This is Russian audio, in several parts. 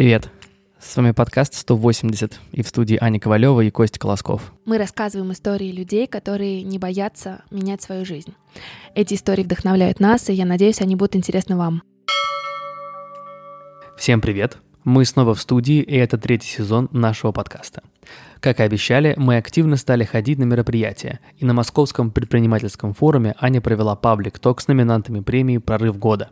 Привет! С вами подкаст 180 и в студии Аня Ковалева и Костя Колосков. Мы рассказываем истории людей, которые не боятся менять свою жизнь. Эти истории вдохновляют нас, и я надеюсь, они будут интересны вам. Всем привет! Мы снова в студии, и это третий сезон нашего подкаста. Как и обещали, мы активно стали ходить на мероприятия, и на Московском предпринимательском форуме Аня провела паблик-ток с номинантами премии «Прорыв года».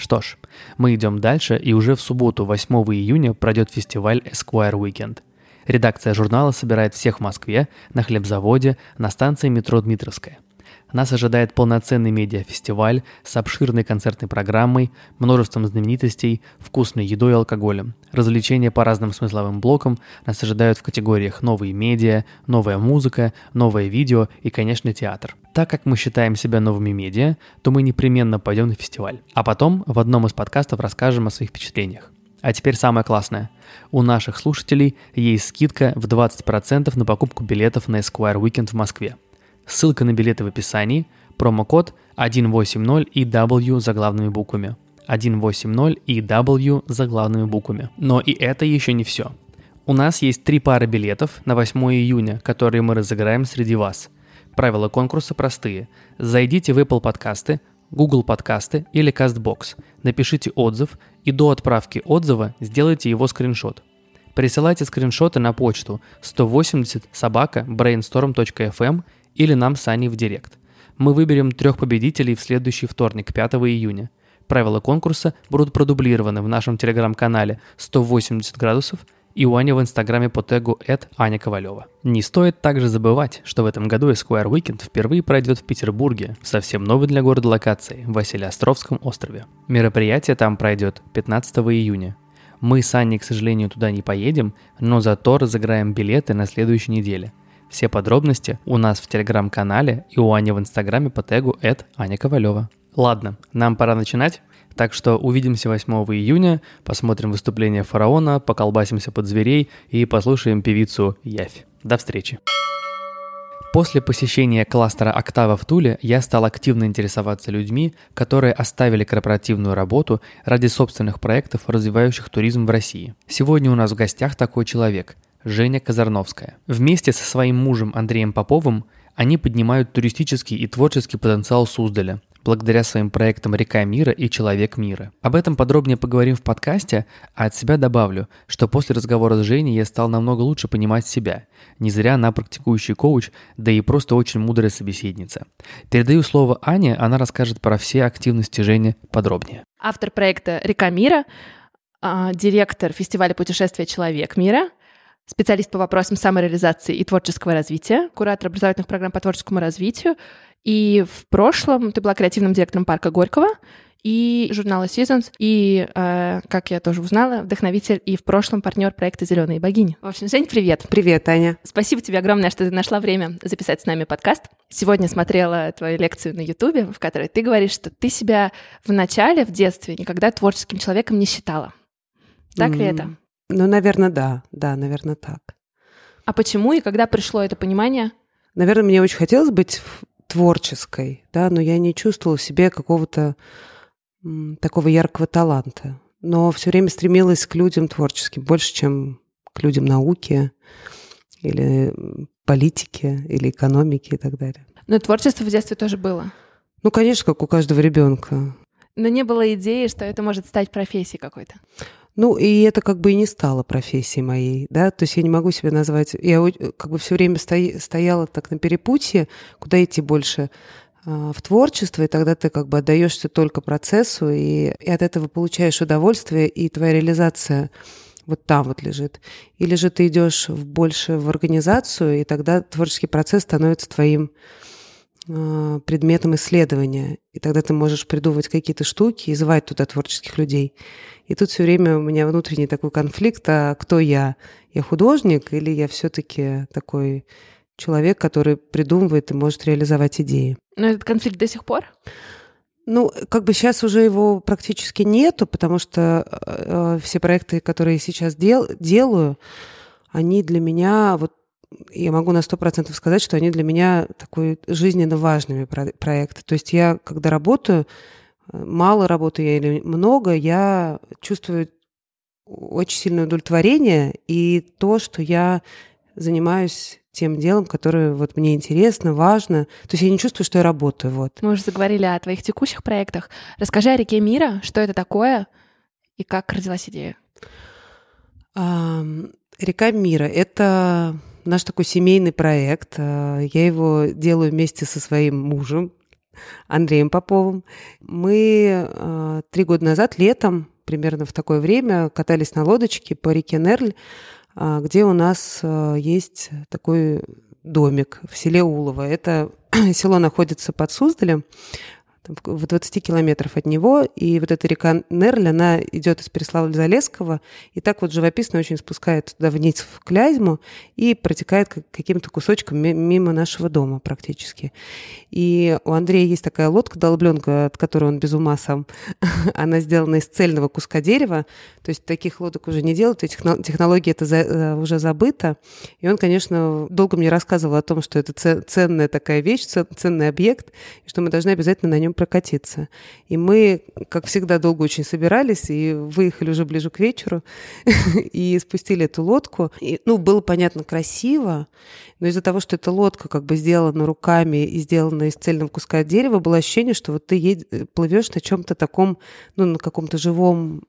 Что ж, мы идем дальше, и уже в субботу, 8 июня, пройдет фестиваль Esquire Weekend. Редакция журнала собирает всех в Москве, на хлебзаводе, на станции метро Дмитровская – нас ожидает полноценный медиафестиваль с обширной концертной программой, множеством знаменитостей, вкусной едой и алкоголем. Развлечения по разным смысловым блокам нас ожидают в категориях «Новые медиа», «Новая музыка», «Новое видео» и, конечно, театр. Так как мы считаем себя новыми медиа, то мы непременно пойдем на фестиваль. А потом в одном из подкастов расскажем о своих впечатлениях. А теперь самое классное. У наших слушателей есть скидка в 20% на покупку билетов на Esquire Weekend в Москве. Ссылка на билеты в описании, промокод 180EW заглавными буквами. 180EW заглавными буквами. Но и это еще не все. У нас есть три пары билетов на 8 июня, которые мы разыграем среди вас. Правила конкурса простые. Зайдите в Apple подкасты, Google подкасты или CastBox, напишите отзыв и до отправки отзыва сделайте его скриншот. Присылайте скриншоты на почту 180 собака brainstorm.fm или нам с Аней в директ. Мы выберем трех победителей в следующий вторник, 5 июня. Правила конкурса будут продублированы в нашем телеграм-канале 180 градусов и у Ани в инстаграме по тегу Аня Ковалева. Не стоит также забывать, что в этом году Esquire Weekend впервые пройдет в Петербурге, совсем новой для города локации, в Василиостровском острове. Мероприятие там пройдет 15 июня. Мы с Аней, к сожалению, туда не поедем, но зато разыграем билеты на следующей неделе – все подробности у нас в телеграм-канале и у Ани в инстаграме по тегу Аня Ковалева. Ладно, нам пора начинать. Так что увидимся 8 июня, посмотрим выступление фараона, поколбасимся под зверей и послушаем певицу Явь. До встречи. После посещения кластера «Октава» в Туле я стал активно интересоваться людьми, которые оставили корпоративную работу ради собственных проектов, развивающих туризм в России. Сегодня у нас в гостях такой человек – Женя Казарновская. Вместе со своим мужем Андреем Поповым они поднимают туристический и творческий потенциал Суздаля, благодаря своим проектам «Река мира» и «Человек мира». Об этом подробнее поговорим в подкасте, а от себя добавлю, что после разговора с Женей я стал намного лучше понимать себя. Не зря она практикующий коуч, да и просто очень мудрая собеседница. Передаю слово Ане, она расскажет про все активности Жени подробнее. Автор проекта «Река мира», а, директор фестиваля путешествия «Человек мира», специалист по вопросам самореализации и творческого развития, куратор образовательных программ по творческому развитию. И в прошлом ты была креативным директором парка Горького и журнала Seasons, и, э, как я тоже узнала, вдохновитель и в прошлом партнер проекта «Зеленые богини». В общем, Жень, привет. Привет, Аня. Спасибо тебе огромное, что ты нашла время записать с нами подкаст. Сегодня смотрела твою лекцию на Ютубе, в которой ты говоришь, что ты себя в начале, в детстве, никогда творческим человеком не считала. Так mm. ли это? Ну, наверное, да. Да, наверное, так. А почему и когда пришло это понимание? Наверное, мне очень хотелось быть творческой, да, но я не чувствовала в себе какого-то такого яркого таланта. Но все время стремилась к людям творческим, больше, чем к людям науки или политики, или экономики и так далее. Но творчество в детстве тоже было? Ну, конечно, как у каждого ребенка. Но не было идеи, что это может стать профессией какой-то? Ну, и это как бы и не стало профессией моей, да, то есть я не могу себя назвать, я как бы все время стояла так на перепутье, куда идти больше, а, в творчество, и тогда ты как бы отдаешься только процессу, и, и от этого получаешь удовольствие, и твоя реализация вот там вот лежит. Или же ты идешь в, больше в организацию, и тогда творческий процесс становится твоим предметом исследования. И тогда ты можешь придумывать какие-то штуки и звать туда творческих людей. И тут все время у меня внутренний такой конфликт, а кто я? Я художник или я все-таки такой человек, который придумывает и может реализовать идеи? Но этот конфликт до сих пор? Ну, как бы сейчас уже его практически нету, потому что э, все проекты, которые я сейчас дел, делаю, они для меня, вот я могу на сто процентов сказать, что они для меня такой жизненно важными про- проекты. То есть я, когда работаю, мало работаю я или много, я чувствую очень сильное удовлетворение и то, что я занимаюсь тем делом, которое вот мне интересно, важно. То есть я не чувствую, что я работаю. Вот. Мы уже заговорили о твоих текущих проектах. Расскажи о реке мира, что это такое и как родилась идея. А, река мира — это наш такой семейный проект. А, я его делаю вместе со своим мужем Андреем Поповым. Мы а, три года назад, летом, примерно в такое время, катались на лодочке по реке Нерль, а, где у нас есть такой домик в селе Улово. Это село находится под Суздалем, в 20 километров от него, и вот эта река Нерль, она идет из Переславля-Залесского, и так вот живописно очень спускает туда вниз в Клязьму и протекает каким-то кусочком мимо нашего дома практически. И у Андрея есть такая лодка долбленка, от которой он без ума сам. она сделана из цельного куска дерева, то есть таких лодок уже не делают, технология это э, уже забыта. И он, конечно, долго мне рассказывал о том, что это ценная такая вещь, ценный объект, и что мы должны обязательно на нем прокатиться. И мы, как всегда, долго очень собирались и выехали уже ближе к вечеру и спустили эту лодку. И, ну, было понятно красиво, но из-за того, что эта лодка как бы сделана руками и сделана из цельного куска дерева, было ощущение, что вот ты плывешь на чем-то таком, ну, на каком-то живом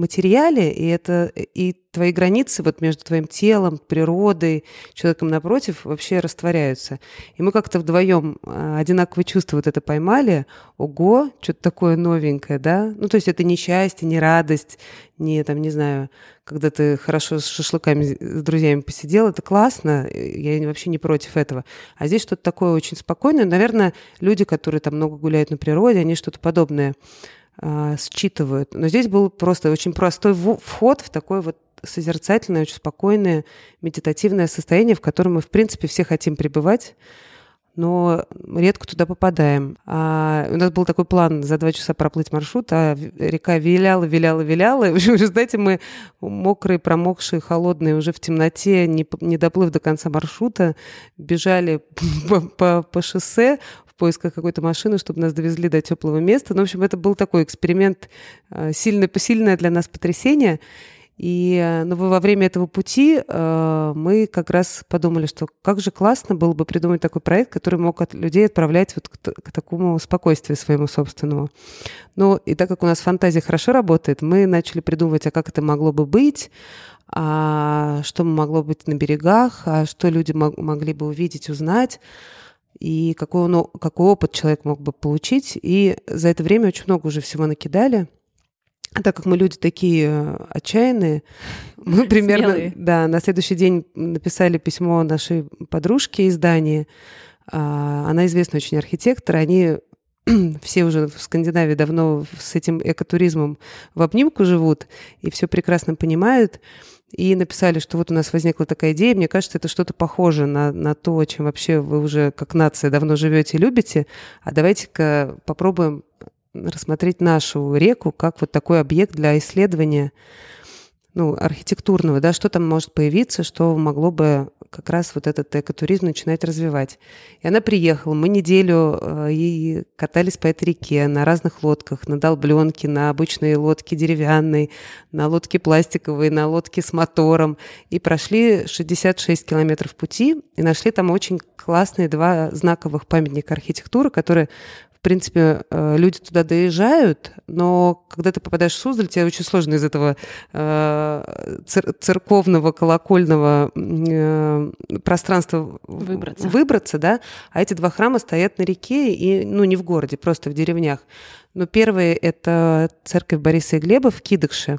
материале, и это и твои границы вот между твоим телом, природой, человеком напротив вообще растворяются. И мы как-то вдвоем а, одинаковые чувства вот это поймали. Ого, что-то такое новенькое, да? Ну, то есть это не счастье, не радость, не там, не знаю, когда ты хорошо с шашлыками с друзьями посидел, это классно, я вообще не против этого. А здесь что-то такое очень спокойное. Наверное, люди, которые там много гуляют на природе, они что-то подобное считывают. Но здесь был просто очень простой вход в такое вот созерцательное, очень спокойное, медитативное состояние, в котором мы, в принципе, все хотим пребывать, но редко туда попадаем. А у нас был такой план за два часа проплыть маршрут, а река виляла, виляла, виляла. И, в общем, результате мы мокрые, промокшие, холодные, уже в темноте, не, не доплыв до конца маршрута, бежали по, по, по шоссе поисках какой-то машины, чтобы нас довезли до теплого места. Ну, в общем, это был такой эксперимент, э, сильное, сильное для нас потрясение. И э, ну, во время этого пути э, мы как раз подумали, что как же классно было бы придумать такой проект, который мог от людей отправлять вот к, к такому спокойствию своему собственному. Ну, и так как у нас фантазия хорошо работает, мы начали придумывать, а как это могло бы быть, а что могло быть на берегах, а что люди мог, могли бы увидеть, узнать и какой, он, какой опыт человек мог бы получить. И за это время очень много уже всего накидали. А так как мы люди такие э, отчаянные, мы примерно Смелые. да, на следующий день написали письмо нашей подружке из Дании. А, она известный очень архитектор. Они все уже в Скандинавии давно с этим экотуризмом в обнимку живут и все прекрасно понимают и написали, что вот у нас возникла такая идея, мне кажется, это что-то похоже на, на то, чем вообще вы уже как нация давно живете и любите, а давайте-ка попробуем рассмотреть нашу реку как вот такой объект для исследования ну, архитектурного, да, что там может появиться, что могло бы как раз вот этот экотуризм начинать развивать. И она приехала, мы неделю э, и катались по этой реке на разных лодках, на долбленке, на обычной лодке деревянной, на лодке пластиковой, на лодке с мотором. И прошли 66 километров пути и нашли там очень классные два знаковых памятника архитектуры, которые принципе, э, люди туда доезжают, но когда ты попадаешь в Суздаль, тебе очень сложно из этого э, церковного, колокольного э, пространства выбраться. выбраться, да, а эти два храма стоят на реке и, ну, не в городе, просто в деревнях. Но первый — это церковь Бориса и Глеба в Кидыше.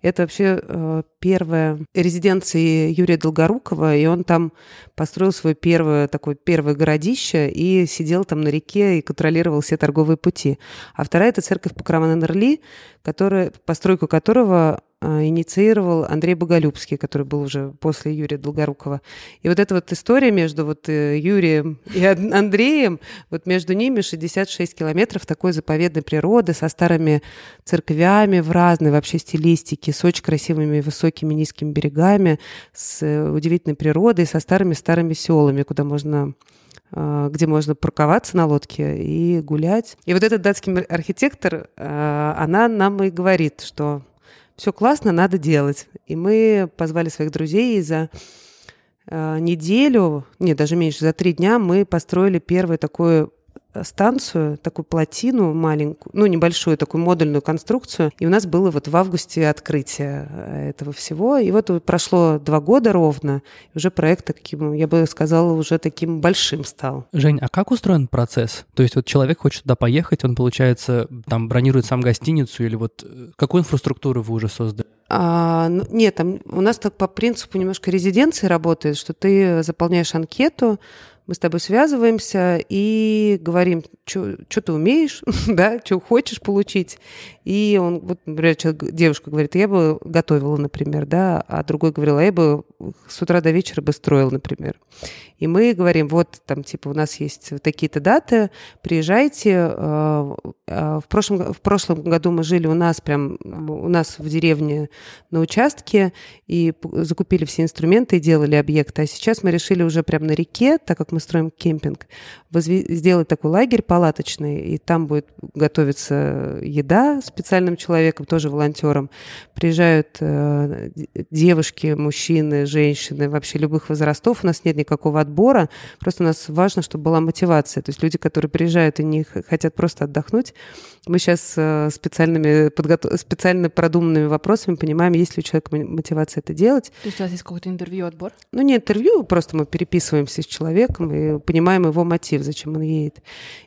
Это вообще э, первая резиденция Юрия Долгорукова, и он там построил свое первое такое первое городище и сидел там на реке и контролировал все торговые пути. А вторая — это церковь Покрована Нерли, которая, постройку которого инициировал Андрей Боголюбский, который был уже после Юрия Долгорукова. И вот эта вот история между вот э, Юрием и Андреем, вот между ними 66 километров такой заповедной природы со старыми церквями в разной вообще стилистике, с очень красивыми высокими низкими берегами, с э, удивительной природой, со старыми-старыми селами, куда можно где можно парковаться на лодке и гулять. И вот этот датский архитектор, она нам и говорит, что все классно, надо делать. И мы позвали своих друзей и за э, неделю, нет, даже меньше, за три дня мы построили первый такой станцию, такую плотину маленькую, ну, небольшую такую модульную конструкцию. И у нас было вот в августе открытие э, этого всего. И вот прошло два года ровно, и уже проект таким, я бы сказала, уже таким большим стал. Жень, а как устроен процесс? То есть вот человек хочет туда поехать, он, получается, там бронирует сам гостиницу или вот э, какую инфраструктуру вы уже создали? А, ну, нет, там у нас так по принципу немножко резиденции работает, что ты заполняешь анкету, мы с тобой связываемся и говорим, что ты умеешь, да, что хочешь получить. И он, вот, например, девушка говорит, я бы готовила, например, да, а другой говорил, а я бы с утра до вечера бы строил, например. И мы говорим, вот там, типа, у нас есть такие-то даты, приезжайте. Э, э, в прошлом, в прошлом году мы жили у нас прям, у нас в деревне на участке и закупили все инструменты и делали объекты. А сейчас мы решили уже прям на реке, так как мы строим кемпинг, сделать такой лагерь палаточный, и там будет готовиться еда специальным человеком, тоже волонтером. Приезжают э, девушки, мужчины, женщины, вообще любых возрастов. У нас нет никакого отбора. Просто у нас важно, чтобы была мотивация. То есть люди, которые приезжают и не хотят просто отдохнуть, мы сейчас э, специальными, подготов... специально продуманными вопросами понимаем, есть ли у человека мотивация это делать. То есть у вас есть какое-то интервью, отбор? Ну, не интервью, просто мы переписываемся с человеком и понимаем его мотив, зачем он едет.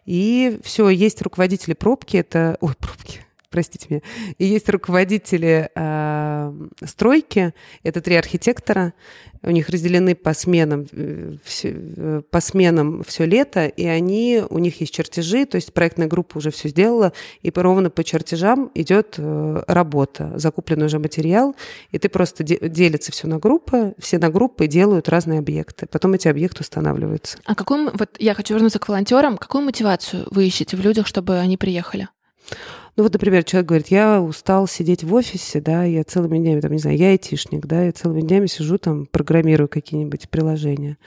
И все, есть руководители пробки, это... Ой, пробки простите меня. И есть руководители э, стройки, это три архитектора, у них разделены по сменам, э, все, э, по сменам все лето, и они, у них есть чертежи, то есть проектная группа уже все сделала, и ровно по чертежам идет э, работа, закупленный уже материал, и ты просто де- делится все на группы, все на группы делают разные объекты, потом эти объекты устанавливаются. А какую, вот я хочу вернуться к волонтерам, какую мотивацию вы ищете в людях, чтобы они приехали? Ну вот, например, человек говорит, я устал сидеть в офисе, да, я целыми днями, там, не знаю, я айтишник, да, я целыми днями сижу там, программирую какие-нибудь приложения.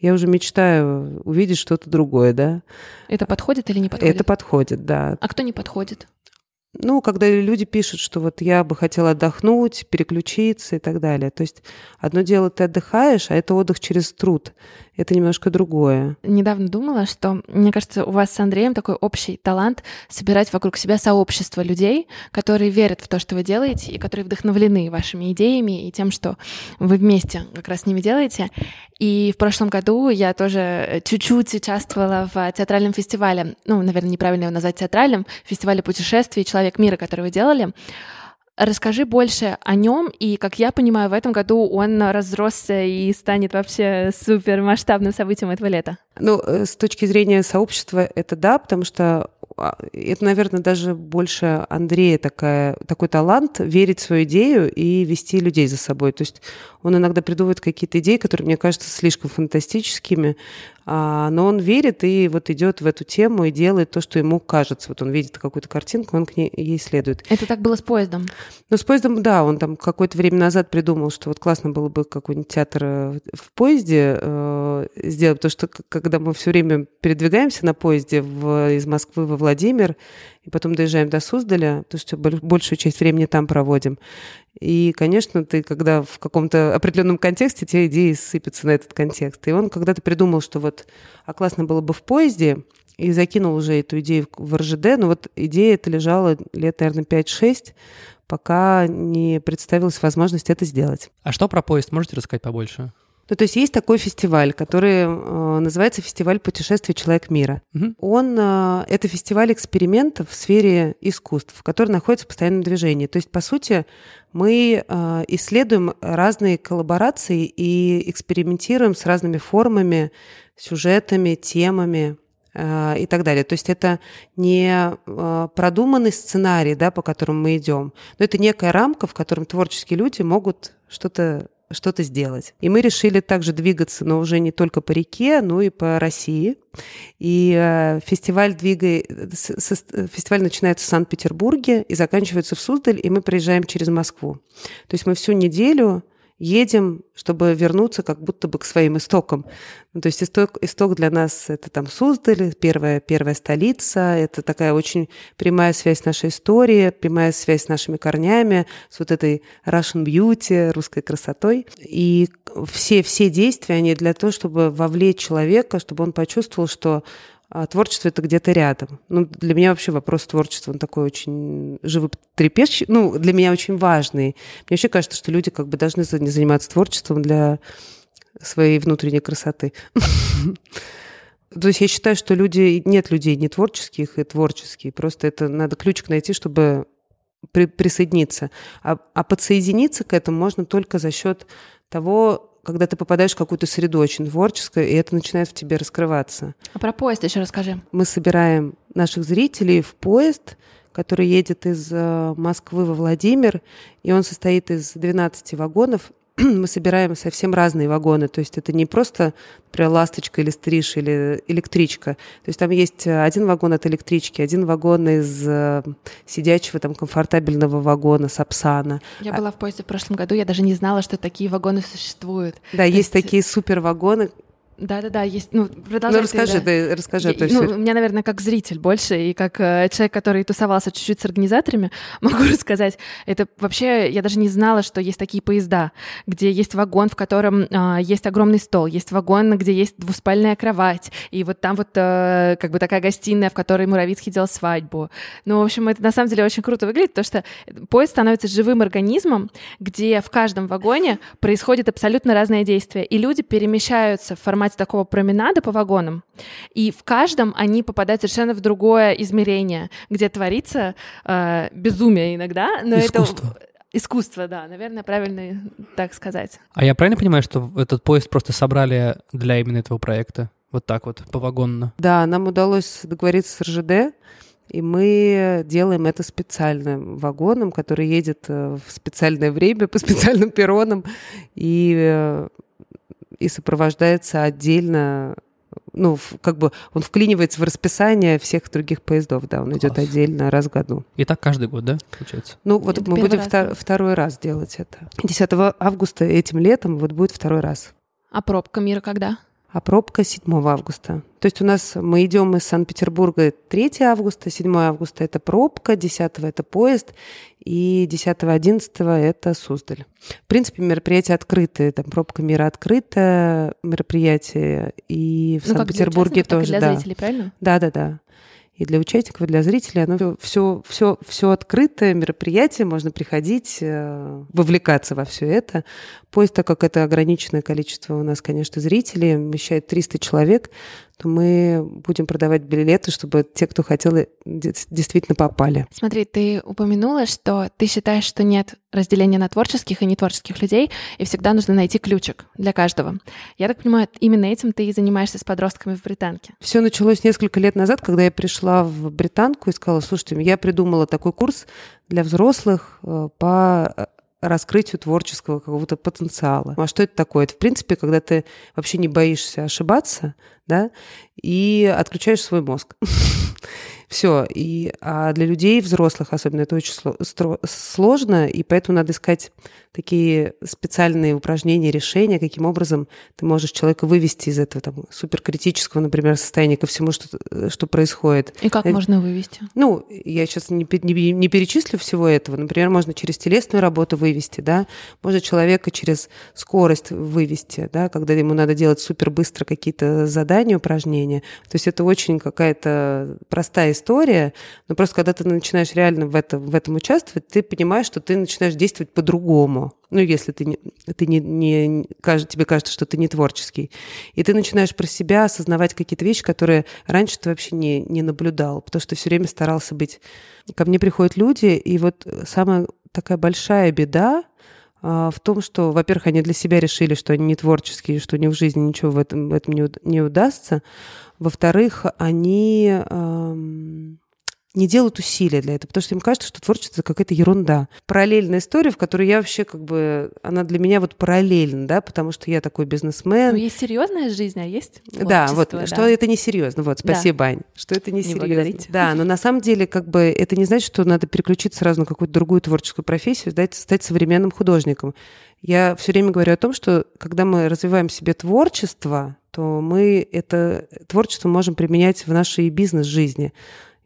Я уже мечтаю увидеть что-то другое, да. Это подходит или не подходит? Это подходит, да. А кто не подходит? Ну, когда люди пишут, что вот я бы хотела отдохнуть, переключиться и так далее. То есть одно дело ты отдыхаешь, а это отдых через труд. Это немножко другое. Недавно думала, что, мне кажется, у вас с Андреем такой общий талант собирать вокруг себя сообщество людей, которые верят в то, что вы делаете, и которые вдохновлены вашими идеями и тем, что вы вместе как раз с ними делаете. И в прошлом году я тоже чуть-чуть участвовала в театральном фестивале, ну, наверное, неправильно его назвать театральным, фестивале путешествий «Человек мира», который вы делали. Расскажи больше о нем, и, как я понимаю, в этом году он разросся и станет вообще супер масштабным событием этого лета. Ну, э, с точки зрения сообщества, это да, потому что это, наверное, даже больше Андрея такая, такой талант верить в свою идею и вести людей за собой. То есть он иногда придумывает какие-то идеи, которые мне кажутся слишком фантастическими, а, но он верит и вот идет в эту тему и делает то, что ему кажется. Вот он видит какую-то картинку, он к ней ей следует. Это так было с поездом? Ну, с поездом, да. Он там какое-то время назад придумал, что вот классно было бы какой-нибудь театр э, в поезде э, сделать, потому что когда мы все время передвигаемся на поезде в, из Москвы во Владимир, и потом доезжаем до Суздаля, то что большую часть времени там проводим. И, конечно, ты, когда в каком-то определенном контексте, те идеи сыпятся на этот контекст. И он когда-то придумал, что вот, а классно было бы в поезде, и закинул уже эту идею в РЖД, но вот идея эта лежала лет, наверное, 5-6, пока не представилась возможность это сделать. А что про поезд? Можете рассказать побольше? Ну, то есть есть такой фестиваль, который э, называется фестиваль путешествий Человек мира. Угу. Он э, это фестиваль экспериментов в сфере искусств, который находится в постоянном движении. То есть, по сути, мы э, исследуем разные коллаборации и экспериментируем с разными формами, сюжетами, темами э, и так далее. То есть это не э, продуманный сценарий, да, по которому мы идем, но это некая рамка, в котором творческие люди могут что-то что-то сделать. И мы решили также двигаться, но уже не только по реке, но и по России. И э, фестиваль двигает, фестиваль начинается в Санкт-Петербурге и заканчивается в Суздаль, и мы приезжаем через Москву. То есть мы всю неделю едем, чтобы вернуться как будто бы к своим истокам. Ну, то есть исток, исток для нас — это там Суздаль, первая, первая столица, это такая очень прямая связь нашей историей, прямая связь с нашими корнями, с вот этой Russian beauty, русской красотой. И все, все действия, они для того, чтобы вовлечь человека, чтобы он почувствовал, что а творчество это где-то рядом. Ну, для меня вообще вопрос творчества, он такой очень животрепещущий, ну, для меня очень важный. Мне вообще кажется, что люди как бы должны заниматься творчеством для своей внутренней красоты. То есть я считаю, что люди, нет людей не творческих и творческих. Просто это надо ключик найти, чтобы при, присоединиться. А, а подсоединиться к этому можно только за счет того, когда ты попадаешь в какую-то среду очень творческую, и это начинает в тебе раскрываться. А про поезд еще расскажи. Мы собираем наших зрителей в поезд, который едет из э, Москвы во Владимир, и он состоит из 12 вагонов, мы собираем совсем разные вагоны. То есть это не просто, например, ласточка или стриж или электричка. То есть там есть э, один вагон от электрички, один вагон из э, сидячего там комфортабельного вагона Сапсана. Я была в поезде в прошлом году, я даже не знала, что такие вагоны существуют. Да, есть, есть такие супер вагоны, да-да-да, есть. Ну, продолжай. Ну, расскажи, да. ты, расскажи. Я, ну, у меня, наверное, как зритель больше, и как э, человек, который тусовался чуть-чуть с организаторами, могу рассказать. Это вообще, я даже не знала, что есть такие поезда, где есть вагон, в котором э, есть огромный стол, есть вагон, где есть двуспальная кровать, и вот там вот э, как бы такая гостиная, в которой Муравицкий делал свадьбу. Ну, в общем, это на самом деле очень круто выглядит, потому что поезд становится живым организмом, где в каждом вагоне происходит абсолютно разное действие, и люди перемещаются в формате формате такого променада по вагонам, и в каждом они попадают совершенно в другое измерение, где творится э, безумие иногда, но Искусство. это Искусство, да, наверное, правильно так сказать. А я правильно понимаю, что этот поезд просто собрали для именно этого проекта? Вот так вот, повагонно? Да, нам удалось договориться с РЖД, и мы делаем это специальным вагоном, который едет э, в специальное время по специальным перронам. И э, и сопровождается отдельно ну, как бы он вклинивается в расписание всех других поездов, да, он Класс. идет отдельно раз в году. И так каждый год, да, получается? Ну, вот это мы будем раз, втор- второй раз делать это. 10 августа этим летом вот будет второй раз. А пробка мира когда? А пробка 7 августа. То есть у нас мы идем из Санкт-Петербурга 3 августа, 7 августа это пробка, 10 это поезд, и 10-11 это Суздаль. В принципе, мероприятие открытое, там пробка мира открытое мероприятие, и в ну, Санкт-Петербурге тоже. для да. зрителей, правильно? Да, да, да и для участников, и для зрителей. Оно все, все, все открытое мероприятие, можно приходить, э, вовлекаться во все это. Поезд, так как это ограниченное количество у нас, конечно, зрителей, вмещает 300 человек, то мы будем продавать билеты, чтобы те, кто хотел, действительно попали. Смотри, ты упомянула, что ты считаешь, что нет разделения на творческих и нетворческих людей, и всегда нужно найти ключик для каждого. Я так понимаю, именно этим ты и занимаешься с подростками в Британке. Все началось несколько лет назад, когда я пришла в Британку и сказала, слушайте, я придумала такой курс для взрослых э, по э, раскрытию творческого какого-то потенциала. А что это такое? Это, в принципе, когда ты вообще не боишься ошибаться, да, и отключаешь свой мозг. Все. И, а для людей, взрослых особенно, это очень сложно, и поэтому надо искать такие специальные упражнения, решения, каким образом ты можешь человека вывести из этого там, суперкритического, например, состояния ко всему, что, что происходит. И как это, можно вывести? Ну, я сейчас не, не, не перечислю всего этого. Например, можно через телесную работу вывести, да, можно человека через скорость вывести, да, когда ему надо делать супер быстро какие-то задания, упражнения. То есть это очень какая-то простая история, но просто когда ты начинаешь реально в, это, в этом участвовать, ты понимаешь, что ты начинаешь действовать по-другому. Ну, если ты, не, ты не, не, тебе кажется, что ты не творческий. И ты начинаешь про себя осознавать какие-то вещи, которые раньше ты вообще не, не наблюдал, потому что ты все время старался быть... Ко мне приходят люди, и вот самая такая большая беда, в том, что, во-первых, они для себя решили, что они не творческие, что у них в жизни ничего в этом, в этом не, не удастся. Во-вторых, они не делают усилия для этого, потому что им кажется, что творчество какая-то ерунда. Параллельная история, в которой я вообще как бы, она для меня вот параллельна, да, потому что я такой бизнесмен. Ну, есть серьезная жизнь, а есть Да, вот, да. что это не серьезно. Вот, спасибо, да. Ань, что это не, не серьезно. Да, но на самом деле как бы это не значит, что надо переключиться сразу на какую-то другую творческую профессию, стать, стать современным художником. Я все время говорю о том, что когда мы развиваем в себе творчество, то мы это творчество можем применять в нашей бизнес-жизни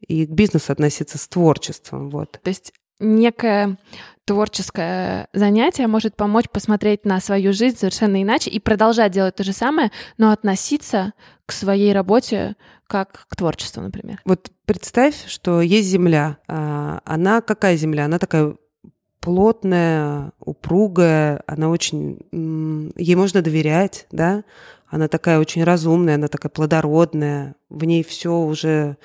и к бизнесу относиться с творчеством. Вот. То есть некое творческое занятие может помочь посмотреть на свою жизнь совершенно иначе и продолжать делать то же самое, но относиться к своей работе как к творчеству, например. Вот представь, что есть земля. А, она какая земля? Она такая плотная, упругая, она очень... Ей можно доверять, да? Она такая очень разумная, она такая плодородная, в ней все уже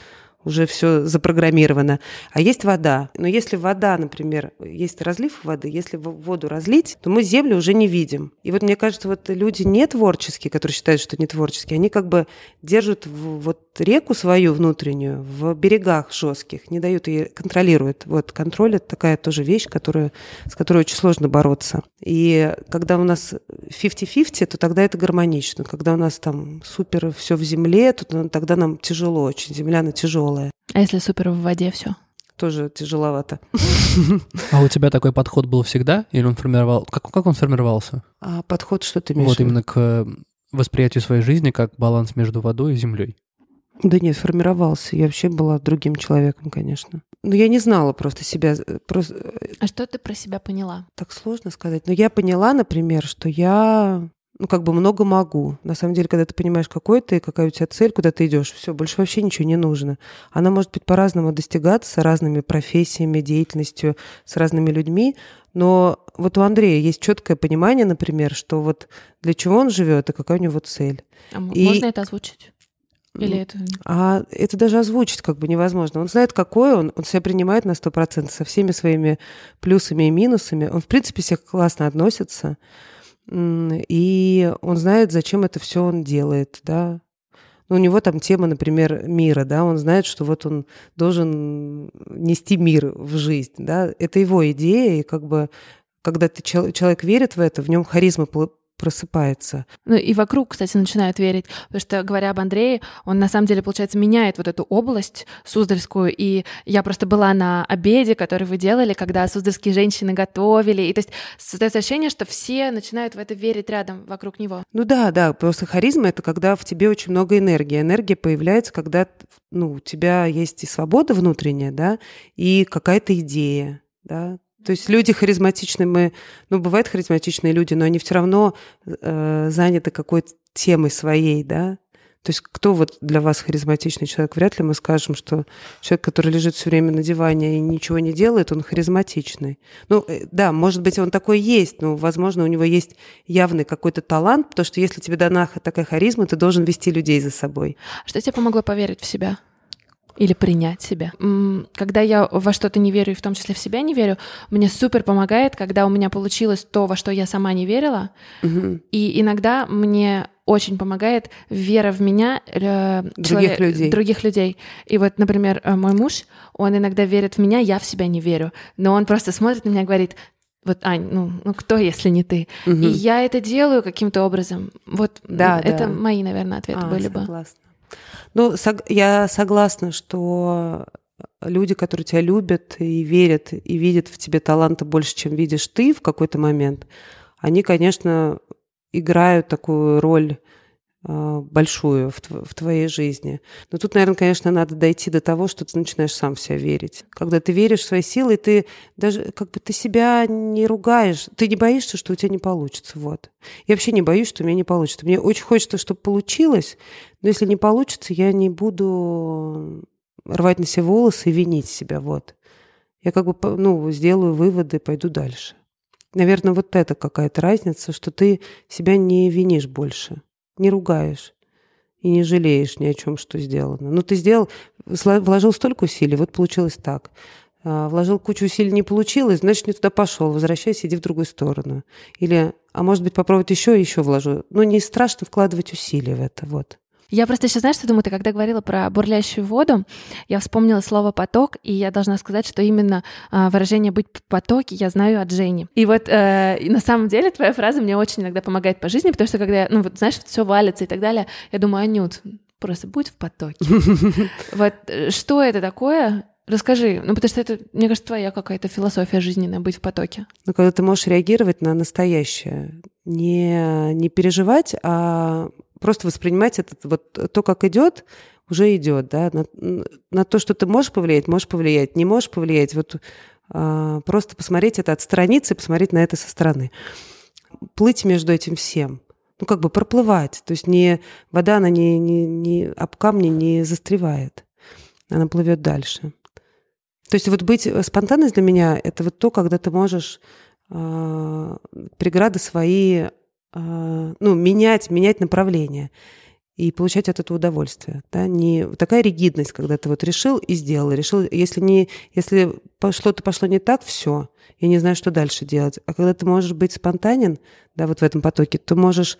уже все запрограммировано. А есть вода. Но если вода, например, есть разлив воды, если воду разлить, то мы землю уже не видим. И вот мне кажется, вот люди не творческие, которые считают, что не творческие, они как бы держат вот реку свою внутреннюю в берегах жестких, не дают ее, контролируют. Вот контроль это такая тоже вещь, которая, с которой очень сложно бороться. И когда у нас 50-50, то тогда это гармонично. Когда у нас там супер все в земле, то тогда нам тяжело очень. Земля, она тяжелая. А если супер в воде все? тоже тяжеловато. А у тебя такой подход был всегда? Или он формировал... Как, как он формировался? А подход что ты имеешь? Вот именно к восприятию своей жизни как баланс между водой и землей. Да нет, формировался. Я вообще была другим человеком, конечно. Но я не знала просто себя. Э, просто... Э, а что ты про себя поняла? Так сложно сказать. Но я поняла, например, что я ну, как бы много могу. На самом деле, когда ты понимаешь, какой ты, какая у тебя цель, куда ты идешь, все, больше вообще ничего не нужно. Она может быть по-разному достигаться, разными профессиями, деятельностью, с разными людьми, но вот у Андрея есть четкое понимание, например, что вот для чего он живет и какая у него цель. А и... Можно это озвучить? Или это... А это даже озвучить как бы невозможно. Он знает, какой он, он себя принимает на 100% со всеми своими плюсами и минусами. Он, в принципе, всех классно относится. И он знает, зачем это все он делает, да. Ну, у него там тема, например, мира, да, он знает, что вот он должен нести мир в жизнь, да, это его идея, и как бы когда ты, человек верит в это, в нем харизма просыпается. Ну и вокруг, кстати, начинают верить, потому что, говоря об Андрее, он на самом деле, получается, меняет вот эту область Суздальскую, и я просто была на обеде, который вы делали, когда суздальские женщины готовили, и то есть создается ощущение, что все начинают в это верить рядом, вокруг него. Ну да, да, просто харизма — это когда в тебе очень много энергии. Энергия появляется, когда ну, у тебя есть и свобода внутренняя, да, и какая-то идея, да, то есть люди харизматичные, мы, ну, бывают харизматичные люди, но они все равно э, заняты какой-то темой своей, да. То есть кто вот для вас харизматичный человек? Вряд ли мы скажем, что человек, который лежит все время на диване и ничего не делает, он харизматичный. Ну, э, да, может быть, он такой есть, но, возможно, у него есть явный какой-то талант, потому что если тебе дана такая харизма, ты должен вести людей за собой. Что тебе помогло поверить в себя? Или принять себя. Когда я во что-то не верю, и в том числе в себя не верю, мне супер помогает, когда у меня получилось то, во что я сама не верила. Угу. И иногда мне очень помогает вера в меня э, других, человек, людей. других людей. И вот, например, э, мой муж, он иногда верит в меня, я в себя не верю. Но он просто смотрит на меня и говорит, вот, Ань, ну, ну кто, если не ты? Угу. И я это делаю каким-то образом. Вот да, это да. мои, наверное, ответы а, были согласна. бы. Ну, я согласна, что люди, которые тебя любят и верят, и видят в тебе таланта больше, чем видишь ты в какой-то момент, они, конечно, играют такую роль большую в, твоей жизни. Но тут, наверное, конечно, надо дойти до того, что ты начинаешь сам в себя верить. Когда ты веришь в свои силы, ты даже как бы ты себя не ругаешь, ты не боишься, что у тебя не получится. Вот. Я вообще не боюсь, что у меня не получится. Мне очень хочется, чтобы получилось, но если не получится, я не буду рвать на себе волосы и винить себя. Вот. Я как бы ну, сделаю выводы, пойду дальше. Наверное, вот это какая-то разница, что ты себя не винишь больше не ругаешь и не жалеешь ни о чем, что сделано. Ну, ты сделал, вложил столько усилий, вот получилось так. А, вложил кучу усилий, не получилось, значит, не туда пошел, возвращайся, иди в другую сторону. Или, а может быть, попробовать еще еще вложу. Ну, не страшно вкладывать усилия в это, вот. Я просто сейчас, знаешь, что думаю, ты когда говорила про бурлящую воду, я вспомнила слово «поток», и я должна сказать, что именно э, выражение «быть в потоке» я знаю от Жени. И вот э, и на самом деле твоя фраза мне очень иногда помогает по жизни, потому что когда, ну вот знаешь, все валится и так далее, я думаю, Анют, просто будь в потоке. Вот э, что это такое? Расскажи, ну потому что это, мне кажется, твоя какая-то философия жизненная быть в потоке. Ну, когда ты можешь реагировать на настоящее, не, не переживать, а просто воспринимать это вот то, как идет, уже идет, да, на, на то, что ты можешь повлиять, можешь повлиять, не можешь повлиять, вот а, просто посмотреть это, отстраниться и посмотреть на это со стороны. Плыть между этим всем, ну, как бы проплывать, то есть не, вода, она не, не, не об камни не застревает, она плывет дальше. То есть вот быть э, спонтанность для меня — это вот то, когда ты можешь э, преграды свои, ну, менять, менять направление и получать от этого удовольствие. Да? Не такая ригидность, когда ты вот решил и сделал, решил, если, не, если что-то пошло не так, все, я не знаю, что дальше делать. А когда ты можешь быть спонтанен, да, вот в этом потоке, ты можешь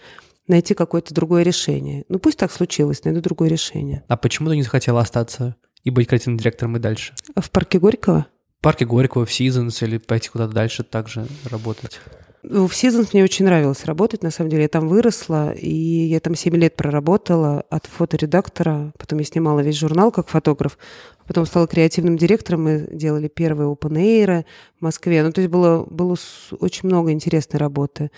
найти какое-то другое решение. Ну, пусть так случилось, найду другое решение. А почему ты не захотела остаться и быть креативным директором и дальше? В парке Горького? В парке Горького, в Seasons или пойти куда-то дальше также работать? Ну, в Seasons мне очень нравилось работать, на самом деле. Я там выросла, и я там 7 лет проработала от фоторедактора. Потом я снимала весь журнал как фотограф. Потом стала креативным директором. Мы делали первые open в Москве. Ну, то есть было, было очень много интересной работы.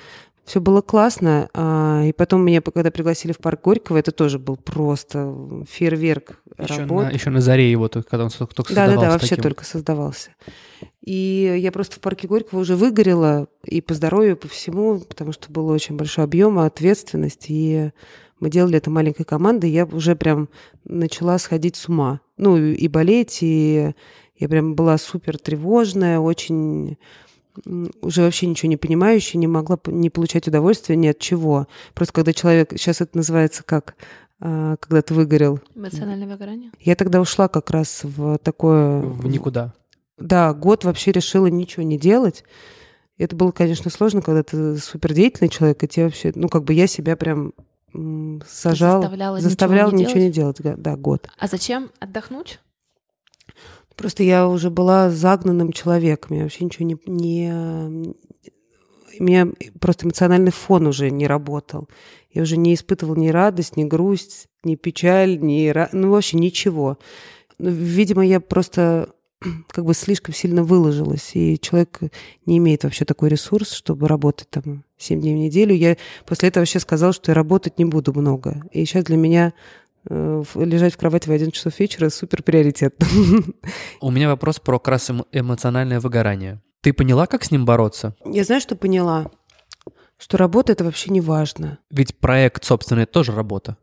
Все было классно. А, и потом меня, когда пригласили в парк Горького, это тоже был просто фейерверк еще работ. На, еще на заре его, когда он только создавался. Да-да-да, вообще таким. только создавался. И я просто в парке Горького уже выгорела и по здоровью, и по всему, потому что был очень большой объем, ответственность. И мы делали это маленькой командой, я уже прям начала сходить с ума. Ну, и болеть, и я прям была супер тревожная, очень уже вообще ничего не понимающая, не могла не получать удовольствия ни от чего. Просто когда человек, сейчас это называется как, а, когда ты выгорел. Эмоциональное выгорание? Я тогда ушла как раз в такое... В никуда. Да, год вообще решила ничего не делать. Это было, конечно, сложно, когда ты супердеятельный человек, и тебе вообще, ну, как бы я себя прям сажал, заставляла, заставлял ничего не ничего не делать. Да, год. А зачем отдохнуть? Просто я уже была загнанным человеком, я вообще ничего не... не у меня просто эмоциональный фон уже не работал. Я уже не испытывала ни радость, ни грусть, ни печаль, ни... Ну, вообще ничего. Ну, видимо, я просто как бы слишком сильно выложилась, и человек не имеет вообще такой ресурс, чтобы работать там 7 дней в неделю. Я после этого вообще сказала, что я работать не буду много. И сейчас для меня лежать в кровати в 11 часов вечера супер приоритет. У меня вопрос про как раз эмоциональное выгорание. Ты поняла, как с ним бороться? Я знаю, что поняла. Что работа — это вообще не важно. Ведь проект, собственно, это тоже работа.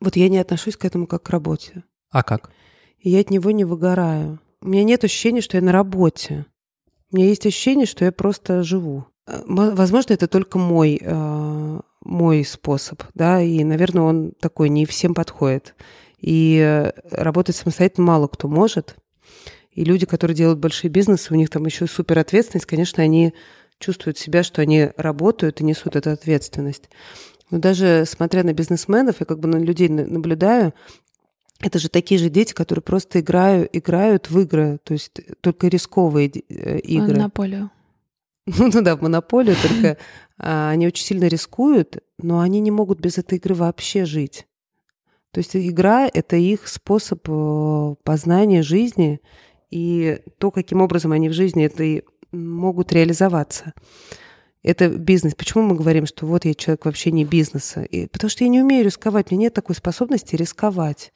Вот я не отношусь к этому как к работе. А как? И я от него не выгораю. У меня нет ощущения, что я на работе. У меня есть ощущение, что я просто живу. Э, возможно, это только мой э, мой способ, да, и, наверное, он такой не всем подходит. И э, работать самостоятельно мало кто может. И люди, которые делают большие бизнесы, у них там еще супер ответственность, конечно, они чувствуют себя, что они работают и несут эту ответственность. Но даже смотря на бизнесменов, я как бы на людей наблюдаю, это же такие же дети, которые просто играют, играют в игры, то есть только рисковые э, игры. Монополию. Ну, ну да, в монополию, только а, они очень сильно рискуют, но они не могут без этой игры вообще жить. То есть игра — это их способ э, познания жизни и то, каким образом они в жизни это и могут реализоваться. Это бизнес. Почему мы говорим, что вот я человек вообще не бизнеса? И, потому что я не умею рисковать, у меня нет такой способности рисковать.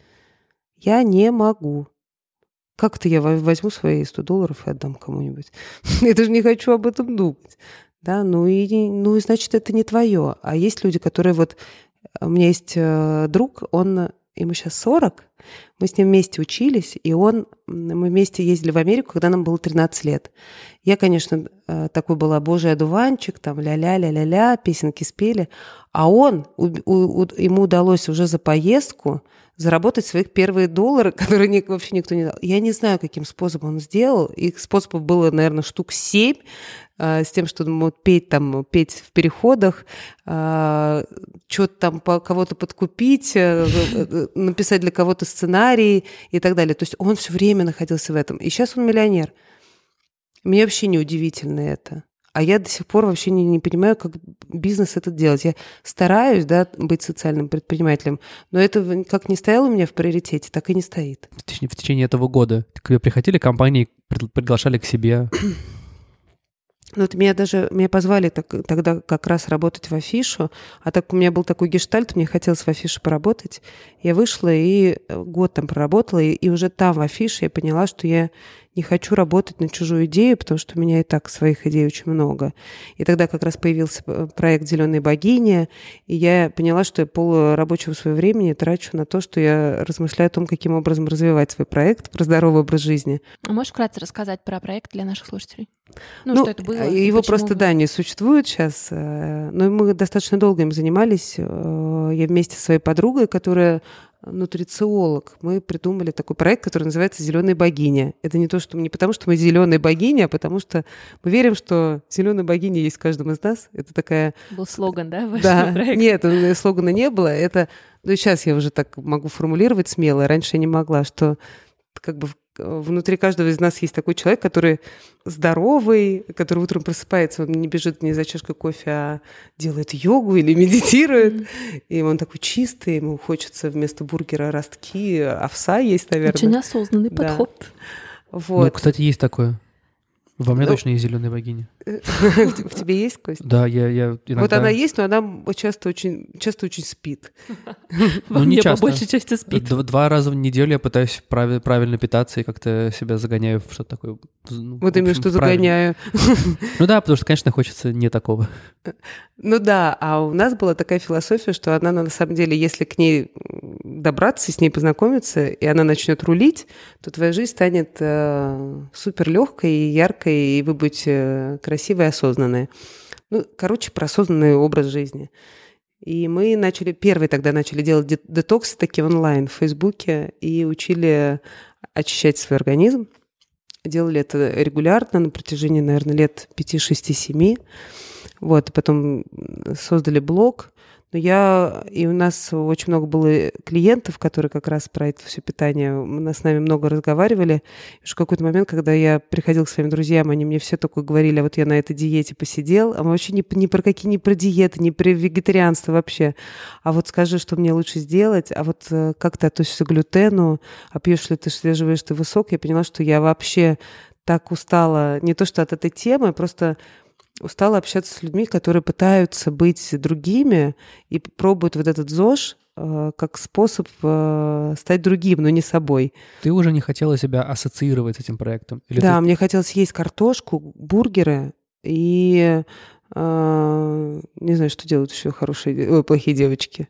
Я не могу. Как-то я возьму свои 100 долларов и отдам кому-нибудь. я даже не хочу об этом думать. Да, ну и, ну и значит, это не твое. А есть люди, которые вот... У меня есть э, друг, он ему сейчас 40, мы с ним вместе учились, и он, мы вместе ездили в Америку, когда нам было 13 лет. Я, конечно, э, такой была божий одуванчик, там ля-ля-ля-ля-ля, песенки спели, а он, у, у, ему удалось уже за поездку заработать своих первые доллары, которые вообще никто не дал. Я не знаю, каким способом он сделал. Их способов было, наверное, штук семь э, с тем, что он мог петь там, петь в переходах, э, что-то там кого-то подкупить, э, э, написать для кого-то сценарий и так далее. То есть он все время находился в этом. И сейчас он миллионер. Мне вообще не удивительно это. А я до сих пор вообще не, не понимаю, как бизнес этот делать. Я стараюсь, да, быть социальным предпринимателем, но это как не стояло у меня в приоритете, так и не стоит. В течение, в течение этого года к тебе приходили компании, приглашали к себе? Ну, вот меня даже, меня позвали так, тогда как раз работать в афишу, а так у меня был такой гештальт, мне хотелось в афише поработать. Я вышла и э, год там проработала, и, и уже там в афише я поняла, что я не хочу работать на чужую идею, потому что у меня и так своих идей очень много. И тогда как раз появился э, проект «Зеленая богиня», и я поняла, что я пол рабочего своего времени трачу на то, что я размышляю о том, каким образом развивать свой проект про здоровый образ жизни. А можешь вкратце рассказать про проект для наших слушателей? Ну, ну что это было? Его просто, вы... да, не существует сейчас. Э, но мы достаточно долго им занимались. Э, я вместе со своей подругой, которая нутрициолог, мы придумали такой проект, который называется «Зеленая богиня». Это не то, что не потому, что мы зеленая богиня, а потому что мы верим, что зеленая богиня есть в каждом из нас. Это такая... Был слоган, да, вашего да. проекта? Нет, слогана не было. Это, ну, сейчас я уже так могу формулировать смело, раньше я не могла, что как бы внутри каждого из нас есть такой человек, который здоровый, который утром просыпается, он не бежит не за чашкой кофе, а делает йогу или медитирует. Mm-hmm. И он такой чистый, ему хочется вместо бургера ростки, овса есть, наверное. Очень осознанный да. подход. Вот. Ну, кстати, есть такое. Во мне ну, точно есть зеленая богиня. В тебе есть, Кость? Да, я, я иногда... Вот она есть, но она часто очень, часто очень спит. Ну, не часто. по большей части спит. Два раза в неделю я пытаюсь правильно питаться и как-то себя загоняю в что-то такое. Ну, вот именно что загоняю. Ну да, потому что, конечно, хочется не такого. Ну да, а у нас была такая философия, что она на самом деле, если к ней добраться, с ней познакомиться, и она начнет рулить, то твоя жизнь станет э, супер легкой и яркой, и вы будете красивые и осознанные. Ну, короче, про осознанный образ жизни. И мы начали, первые тогда начали делать детоксы такие онлайн в Фейсбуке и учили очищать свой организм. Делали это регулярно на протяжении, наверное, лет 5, 6, 7. Вот, потом создали блог, но я, и у нас очень много было клиентов, которые как раз про это все питание, мы с нами много разговаривали. И в какой-то момент, когда я приходил к своим друзьям, они мне все такое говорили, а вот я на этой диете посидел, а мы вообще не, не про какие, не про диеты, не про вегетарианство вообще. А вот скажи, что мне лучше сделать, а вот э, как ты относишься к глютену, а пьешь ли ты свежевыжатый ты высок, я поняла, что я вообще так устала, не то что от этой темы, просто устала общаться с людьми, которые пытаются быть другими и пробуют вот этот ЗОЖ э, как способ э, стать другим, но не собой. Ты уже не хотела себя ассоциировать с этим проектом? Или да, ты... мне хотелось есть картошку, бургеры и э, не знаю, что делают еще хорошие, ой, плохие девочки.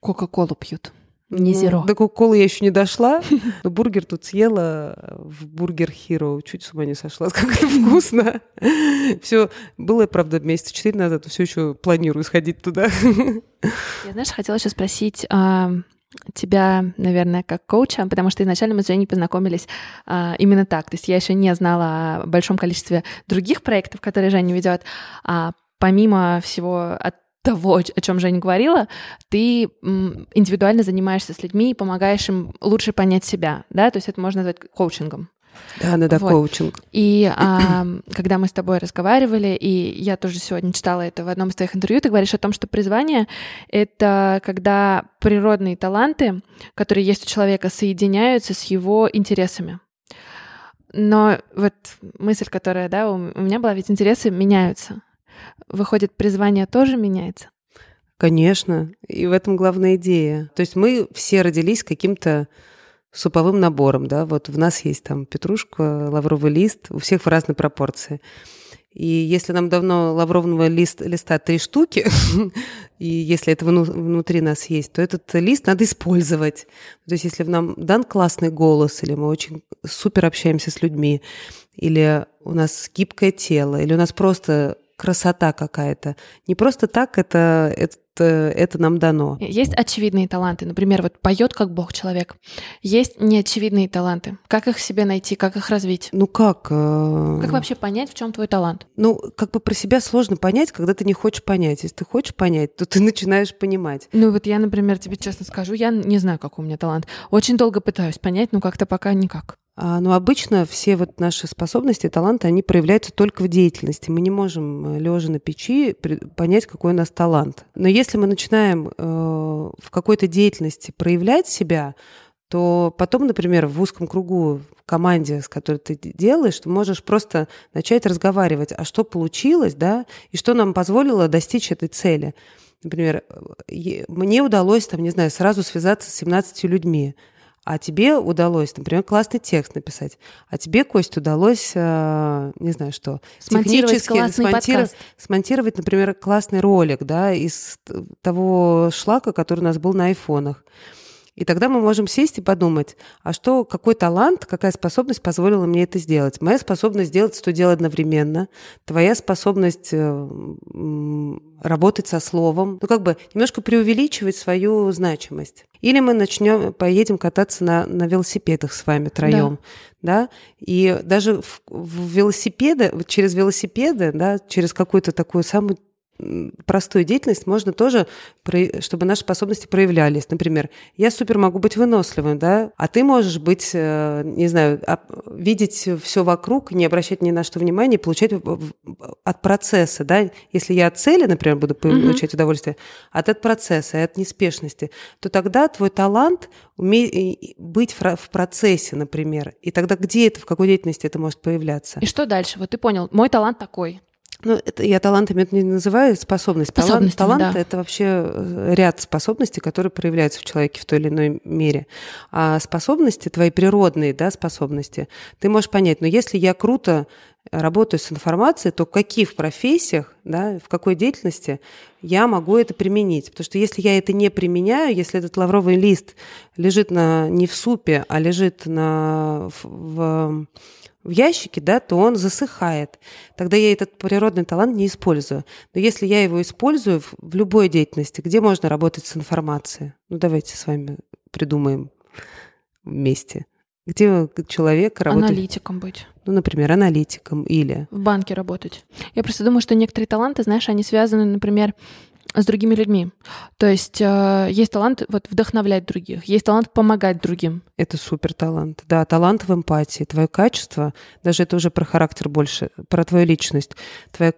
Кока-колу пьют. Не зеро. До кока-колы я еще не дошла, но бургер тут съела в Бургер Hero. Чуть с ума не сошла, как это вкусно. Все, было, правда, месяца четыре назад, все еще планирую сходить туда. Я, знаешь, хотела еще спросить а, тебя, наверное, как коуча, потому что изначально мы с Женей познакомились а, именно так. То есть я еще не знала о большом количестве других проектов, которые Женя ведет. А помимо всего от того, о чем Женя говорила, ты индивидуально занимаешься с людьми и помогаешь им лучше понять себя, да, то есть это можно назвать коучингом. Да, надо вот. коучинг. И а, когда мы с тобой разговаривали, и я тоже сегодня читала это в одном из твоих интервью, ты говоришь о том, что призвание — это когда природные таланты, которые есть у человека, соединяются с его интересами. Но вот мысль, которая, да, у меня была, ведь интересы меняются. Выходит, призвание тоже меняется? Конечно. И в этом главная идея. То есть мы все родились каким-то суповым набором, да, вот в нас есть там петрушка, лавровый лист, у всех в разной пропорции. И если нам давно лаврового лист, листа три штуки, и если это внутри нас есть, то этот лист надо использовать. То есть если нам дан классный голос, или мы очень супер общаемся с людьми, или у нас гибкое тело, или у нас просто красота какая-то. Не просто так это, это это нам дано. Есть очевидные таланты. Например, вот поет как бог человек. Есть неочевидные таланты. Как их себе найти, как их развить? Ну как? Э... Как вообще понять, в чем твой талант? Ну, как бы про себя сложно понять, когда ты не хочешь понять. Если ты хочешь понять, то ты начинаешь понимать. Ну вот я, например, тебе честно скажу, я не знаю, какой у меня талант. Очень долго пытаюсь понять, но как-то пока никак. А, но обычно все вот наши способности, таланты, они проявляются только в деятельности. Мы не можем, э, лежа на печи, понять, какой у нас талант. Но если мы начинаем э, в какой-то деятельности проявлять себя, то потом, например, в узком кругу, в команде, с которой ты делаешь, ты можешь просто начать разговаривать, а что получилось, да, и что нам позволило достичь этой цели. Например, э, мне удалось, там, не знаю, сразу связаться с 17 людьми а тебе удалось, например, классный текст написать, а тебе, Кость, удалось, э, не знаю что, смонтировать классный смонтировать, подкаст. смонтировать, например, классный ролик, да, из того шлака, который у нас был на айфонах. И тогда мы можем сесть и подумать, а что, какой талант, какая способность позволила мне это сделать? Моя способность сделать сто дел одновременно, твоя способность э, работать со словом, ну как бы немножко преувеличивать свою значимость. Или мы начнем, поедем кататься на, на велосипедах с вами троем, да. да, и даже в, в велосипеды, через велосипеды, да, через какую-то такую самую простую деятельность можно тоже, чтобы наши способности проявлялись. Например, я супер могу быть выносливым, да, а ты можешь быть, э, не знаю, видеть все вокруг, не обращать ни на что внимания, получать от процесса, да. Если я от цели, например, буду получать mm-hmm. удовольствие, от от процесса и от неспешности, то тогда твой талант уметь быть в процессе, например. И тогда где это, в какой деятельности это может появляться? И что дальше? Вот ты понял, мой талант такой. Ну, это я талантами это не называю, способность. Талант, талант да. это вообще э, ряд способностей, которые проявляются в человеке в той или иной мере. А способности, твои природные да, способности, ты можешь понять, но если я круто работаю с информацией, то какие в профессиях, да, в какой деятельности я могу это применить. Потому что если я это не применяю, если этот лавровый лист лежит на, не в супе, а лежит на, в, в в ящике, да, то он засыхает. Тогда я этот природный талант не использую. Но если я его использую в, в любой деятельности, где можно работать с информацией, ну давайте с вами придумаем вместе. Где человек работает... Аналитиком быть. Ну, например, аналитиком или... В банке работать. Я просто думаю, что некоторые таланты, знаешь, они связаны, например, с другими людьми. То есть э, есть талант вот вдохновлять других, есть талант помогать другим. Это супер талант. Да, талант в эмпатии, твое качество, даже это уже про характер больше, про твою личность. Твоя,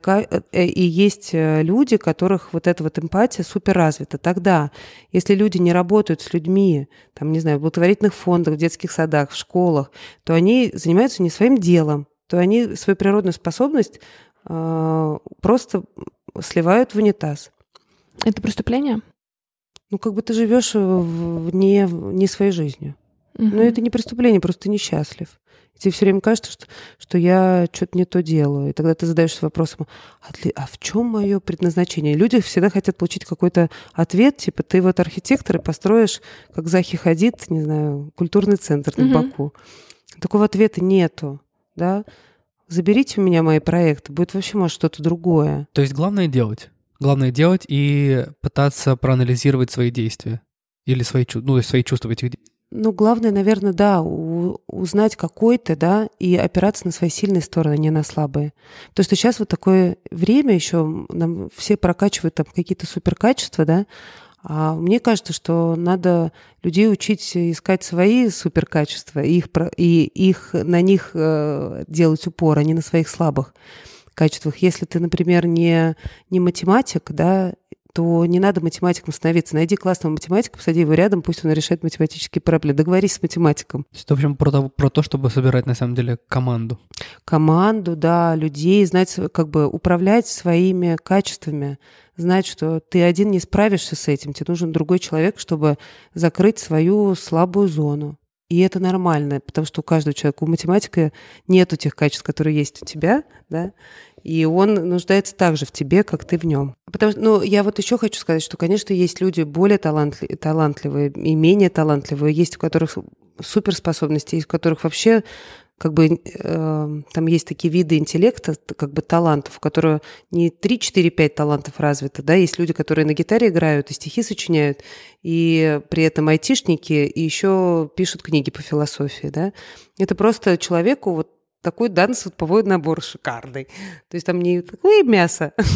э, и есть э, люди, которых вот эта вот эмпатия супер развита. Тогда, если люди не работают с людьми, там, не знаю, в благотворительных фондах, в детских садах, в школах, то они занимаются не своим делом, то они свою природную способность э, просто сливают в унитаз. Это преступление? Ну, как бы ты живешь не, не своей жизнью. Угу. Но это не преступление, просто ты несчастлив. И тебе все время кажется, что, что я что-то не то делаю. И тогда ты задаешься вопросом, а, для, а в чем мое предназначение? Люди всегда хотят получить какой-то ответ, типа ты вот архитектор и построишь, как Захи Хадид, не знаю, культурный центр на угу. Баку. Такого ответа нету, да? Заберите у меня мои проекты, будет вообще, может, что-то другое. То есть главное делать? Главное делать и пытаться проанализировать свои действия или свои, ну, свои чувства в этих ну, главное, наверное, да, узнать какой ты, да, и опираться на свои сильные стороны, а не на слабые. Потому что сейчас вот такое время еще, нам все прокачивают там какие-то суперкачества, да, а мне кажется, что надо людей учить искать свои суперкачества и их, и их на них э, делать упор, а не на своих слабых качествах. Если ты, например, не, не математик, да, то не надо математиком становиться. Найди классного математика, посади его рядом, пусть он решает математические проблемы. Договорись с математиком. То есть, в общем, про то, про то, чтобы собирать, на самом деле, команду. Команду, да, людей, знать, как бы управлять своими качествами, знать, что ты один не справишься с этим, тебе нужен другой человек, чтобы закрыть свою слабую зону. И это нормально, потому что у каждого человека, у математика нет тех качеств, которые есть у тебя, да, и он нуждается так же в тебе, как ты в нем. Потому что, ну, я вот еще хочу сказать, что, конечно, есть люди более талантли- талантливые и менее талантливые, есть у которых суперспособности, есть у которых вообще как бы э, там есть такие виды интеллекта, как бы талантов, у которых не 3, 4, 5 талантов развито, да, есть люди, которые на гитаре играют и стихи сочиняют, и при этом айтишники, и еще пишут книги по философии, да. Это просто человеку вот такой дан суповой набор шикарный. То есть там не такое мясо,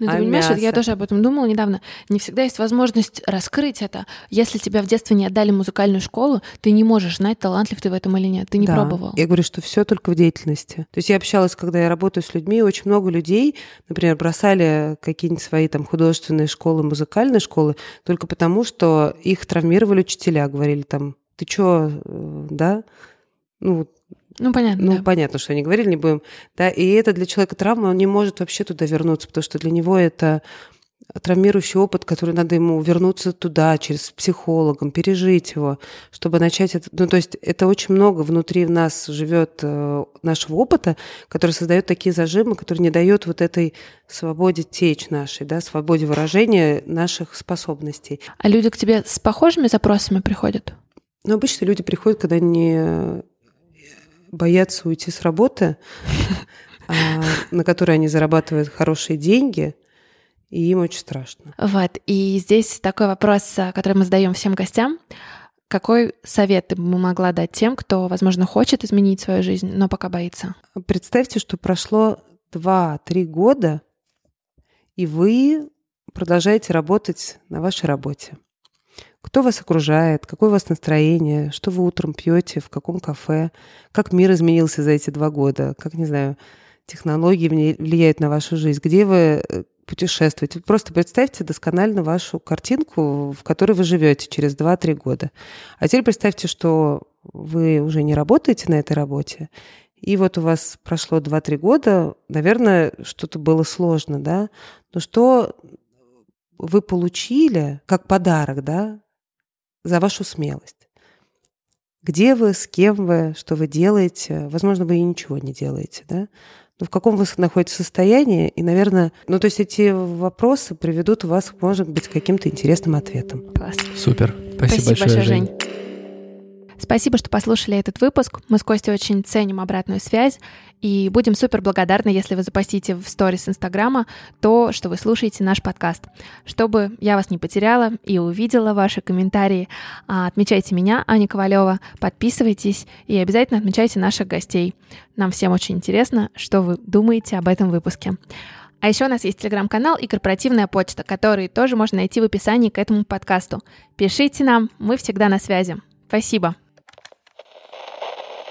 Ну, ты а понимаешь, вот я мясо. тоже об этом думала недавно. Не всегда есть возможность раскрыть это. Если тебя в детстве не отдали музыкальную школу, ты не можешь знать, талантлив ты в этом или нет. Ты не Да. пробовал. Я говорю, что все только в деятельности. То есть я общалась, когда я работаю с людьми, очень много людей, например, бросали какие-нибудь свои там художественные школы, музыкальные школы, только потому, что их травмировали учителя, говорили там, ты чё, э, да? Ну, Ну, понятно, ну, да. понятно, что они говорили, не будем. Да, и это для человека травма, он не может вообще туда вернуться, потому что для него это травмирующий опыт, который надо ему вернуться туда, через психологом, пережить его, чтобы начать это. Ну, то есть это очень много внутри в нас живет э, нашего опыта, который создает такие зажимы, которые не дает вот этой свободе течь нашей, да, свободе выражения наших способностей. А люди к тебе с похожими запросами приходят? Но обычно люди приходят, когда они боятся уйти с работы, а, на которой они зарабатывают хорошие деньги, и им очень страшно. Вот. И здесь такой вопрос, а, который мы задаем всем гостям. Какой совет ты бы могла дать тем, кто, возможно, хочет изменить свою жизнь, но пока боится? Представьте, что прошло 2-3 года, и вы продолжаете работать на вашей работе. Кто вас окружает, какое у вас настроение, что вы утром пьете, в каком кафе, как мир изменился за эти два года, как, не знаю, технологии влияют на вашу жизнь, где вы э, путешествуете. Просто представьте досконально вашу картинку, в которой вы живете через 2-3 года. А теперь представьте, что вы уже не работаете на этой работе, и вот у вас прошло 2-3 года, наверное, что-то было сложно, да? Но что вы получили как подарок, да, за вашу смелость? Где вы, с кем вы, что вы делаете? Возможно, вы и ничего не делаете, да? Но в каком вы находитесь состоянии? И, наверное, ну, то есть эти вопросы приведут вас, может быть, к каким-то интересным ответам. Класс. Супер. Спасибо, большое, Жень. Спасибо, что послушали этот выпуск. Мы с Костей очень ценим обратную связь и будем супер благодарны, если вы запостите в сторис Инстаграма то, что вы слушаете наш подкаст. Чтобы я вас не потеряла и увидела ваши комментарии, а, отмечайте меня, Аня Ковалева, подписывайтесь и обязательно отмечайте наших гостей. Нам всем очень интересно, что вы думаете об этом выпуске. А еще у нас есть телеграм-канал и корпоративная почта, которые тоже можно найти в описании к этому подкасту. Пишите нам, мы всегда на связи. Спасибо.